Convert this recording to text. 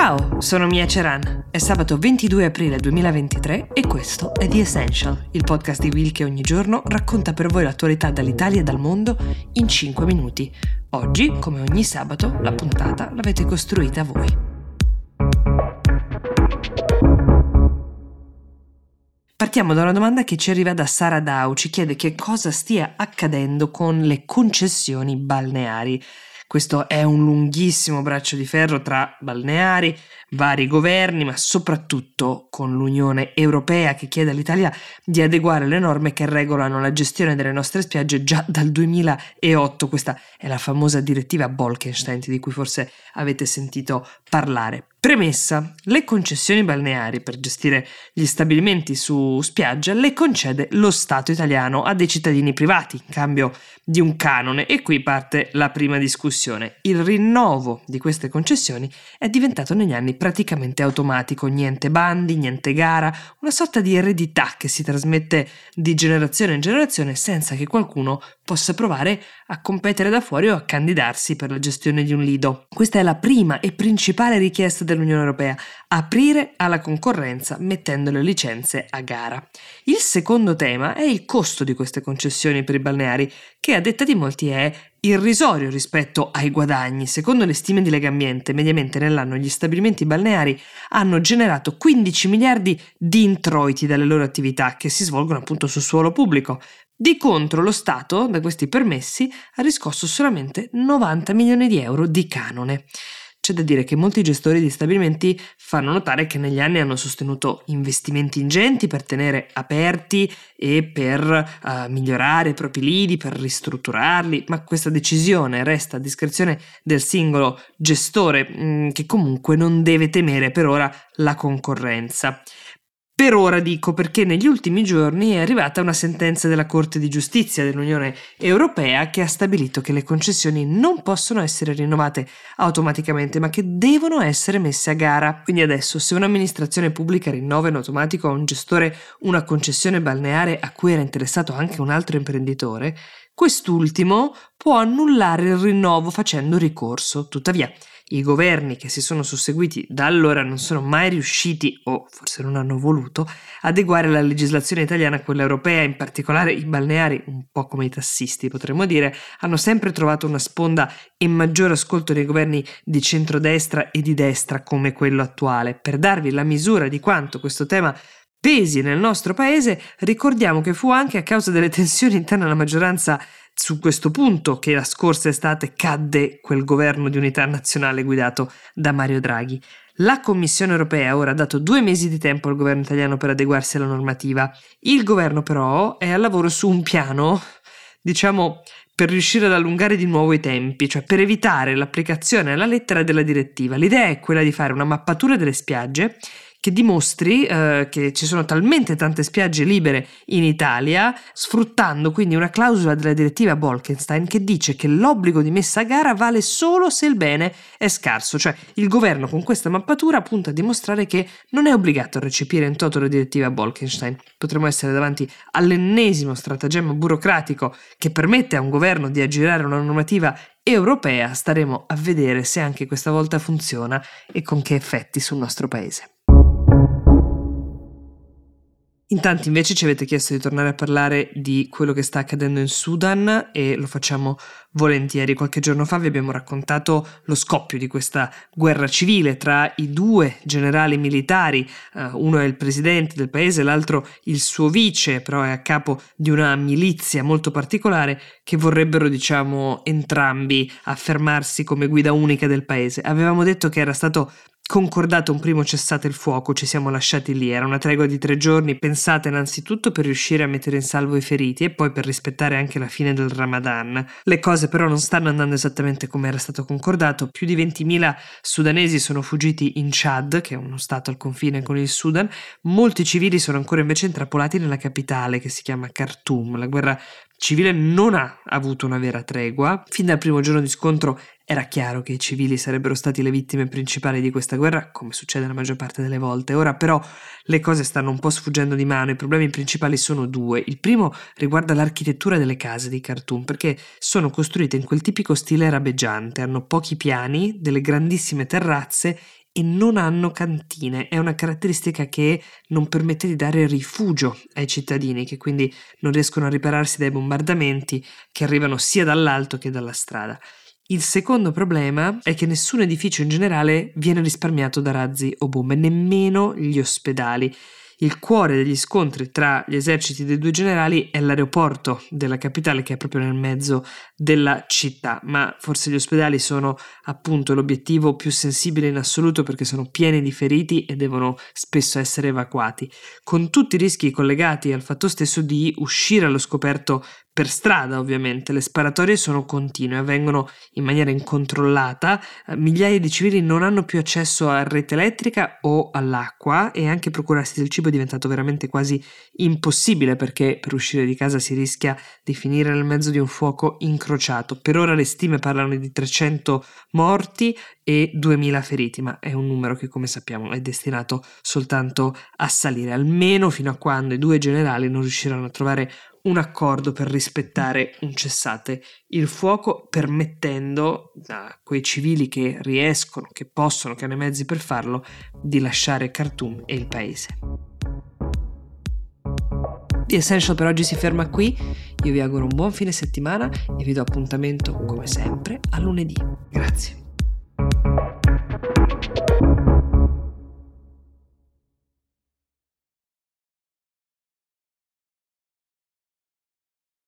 Ciao, sono Mia Ceran. È sabato 22 aprile 2023 e questo è The Essential, il podcast di Will che ogni giorno racconta per voi l'attualità dall'Italia e dal mondo in 5 minuti. Oggi, come ogni sabato, la puntata l'avete costruita voi. Partiamo da una domanda che ci arriva da Sara Dau, ci chiede che cosa stia accadendo con le concessioni balneari. Questo è un lunghissimo braccio di ferro tra balneari, vari governi, ma soprattutto con l'Unione Europea che chiede all'Italia di adeguare le norme che regolano la gestione delle nostre spiagge già dal 2008. Questa è la famosa direttiva Bolkenstein di cui forse avete sentito parlare. Premessa, le concessioni balneari per gestire gli stabilimenti su spiaggia le concede lo Stato italiano a dei cittadini privati in cambio di un canone e qui parte la prima discussione. Il rinnovo di queste concessioni è diventato negli anni praticamente automatico, niente bandi, niente gara, una sorta di eredità che si trasmette di generazione in generazione senza che qualcuno possa provare a competere da fuori o a candidarsi per la gestione di un lido. Questa è la prima e principale richiesta dell'Unione Europea, aprire alla concorrenza mettendo le licenze a gara. Il secondo tema è il costo di queste concessioni per i balneari, che a detta di molti è irrisorio rispetto ai guadagni. Secondo le stime di Legambiente, mediamente nell'anno gli stabilimenti balneari hanno generato 15 miliardi di introiti dalle loro attività che si svolgono appunto sul suolo pubblico. Di contro lo Stato, da questi permessi, ha riscosso solamente 90 milioni di euro di canone. C'è da dire che molti gestori di stabilimenti fanno notare che negli anni hanno sostenuto investimenti ingenti per tenere aperti e per uh, migliorare i propri lidi, per ristrutturarli, ma questa decisione resta a discrezione del singolo gestore mh, mm, che comunque non deve temere per ora la concorrenza. Per ora dico perché negli ultimi giorni è arrivata una sentenza della Corte di Giustizia dell'Unione Europea che ha stabilito che le concessioni non possono essere rinnovate automaticamente ma che devono essere messe a gara. Quindi adesso se un'amministrazione pubblica rinnova in automatico a un gestore una concessione balneare a cui era interessato anche un altro imprenditore, quest'ultimo può annullare il rinnovo facendo ricorso. Tuttavia, i governi che si sono susseguiti da allora non sono mai riusciti, o forse non hanno voluto, adeguare la legislazione italiana a quella europea, in particolare i balneari, un po' come i tassisti potremmo dire, hanno sempre trovato una sponda e maggior ascolto dei governi di centrodestra e di destra come quello attuale. Per darvi la misura di quanto questo tema pesi nel nostro paese, ricordiamo che fu anche a causa delle tensioni interne alla maggioranza su questo punto che la scorsa estate cadde quel governo di unità nazionale guidato da Mario Draghi. La Commissione europea ora ha dato due mesi di tempo al governo italiano per adeguarsi alla normativa. Il governo però è al lavoro su un piano, diciamo, per riuscire ad allungare di nuovo i tempi, cioè per evitare l'applicazione alla lettera della direttiva. L'idea è quella di fare una mappatura delle spiagge che dimostri eh, che ci sono talmente tante spiagge libere in Italia, sfruttando quindi una clausola della direttiva Bolkenstein che dice che l'obbligo di messa a gara vale solo se il bene è scarso, cioè il governo con questa mappatura punta a dimostrare che non è obbligato a recepire in toto la direttiva Bolkenstein. Potremmo essere davanti all'ennesimo stratagemma burocratico che permette a un governo di aggirare una normativa europea, staremo a vedere se anche questa volta funziona e con che effetti sul nostro paese. In tanti invece ci avete chiesto di tornare a parlare di quello che sta accadendo in Sudan e lo facciamo volentieri. Qualche giorno fa vi abbiamo raccontato lo scoppio di questa guerra civile tra i due generali militari, uh, uno è il presidente del paese, l'altro il suo vice, però è a capo di una milizia molto particolare che vorrebbero, diciamo, entrambi affermarsi come guida unica del paese. Avevamo detto che era stato concordato un primo cessate il fuoco, ci siamo lasciati lì, era una tregua di tre giorni pensata innanzitutto per riuscire a mettere in salvo i feriti e poi per rispettare anche la fine del Ramadan. Le cose però non stanno andando esattamente come era stato concordato, più di 20.000 sudanesi sono fuggiti in Chad, che è uno stato al confine con il Sudan, molti civili sono ancora invece intrappolati nella capitale che si chiama Khartoum. La guerra civile non ha avuto una vera tregua. Fin dal primo giorno di scontro era chiaro che i civili sarebbero stati le vittime principali di questa guerra, come succede la maggior parte delle volte. Ora però le cose stanno un po' sfuggendo di mano, i problemi principali sono due. Il primo riguarda l'architettura delle case di Khartoum, perché sono costruite in quel tipico stile arabeggiante, hanno pochi piani, delle grandissime terrazze e non hanno cantine. È una caratteristica che non permette di dare rifugio ai cittadini, che quindi non riescono a ripararsi dai bombardamenti che arrivano sia dall'alto che dalla strada. Il secondo problema è che nessun edificio in generale viene risparmiato da razzi o bombe, nemmeno gli ospedali. Il cuore degli scontri tra gli eserciti dei due generali è l'aeroporto della capitale che è proprio nel mezzo della città, ma forse gli ospedali sono appunto l'obiettivo più sensibile in assoluto perché sono pieni di feriti e devono spesso essere evacuati, con tutti i rischi collegati al fatto stesso di uscire allo scoperto per strada ovviamente, le sparatorie sono continue, avvengono in maniera incontrollata, eh, migliaia di civili non hanno più accesso a rete elettrica o all'acqua e anche procurarsi del cibo è diventato veramente quasi impossibile perché per uscire di casa si rischia di finire nel mezzo di un fuoco incrociato. Per ora le stime parlano di 300 morti e 2000 feriti, ma è un numero che come sappiamo è destinato soltanto a salire, almeno fino a quando i due generali non riusciranno a trovare un accordo per rispettare un cessate il fuoco, permettendo a quei civili che riescono, che possono, che hanno i mezzi per farlo, di lasciare Khartoum e il paese. The Essential per oggi si ferma qui, io vi auguro un buon fine settimana e vi do appuntamento come sempre a lunedì. Grazie.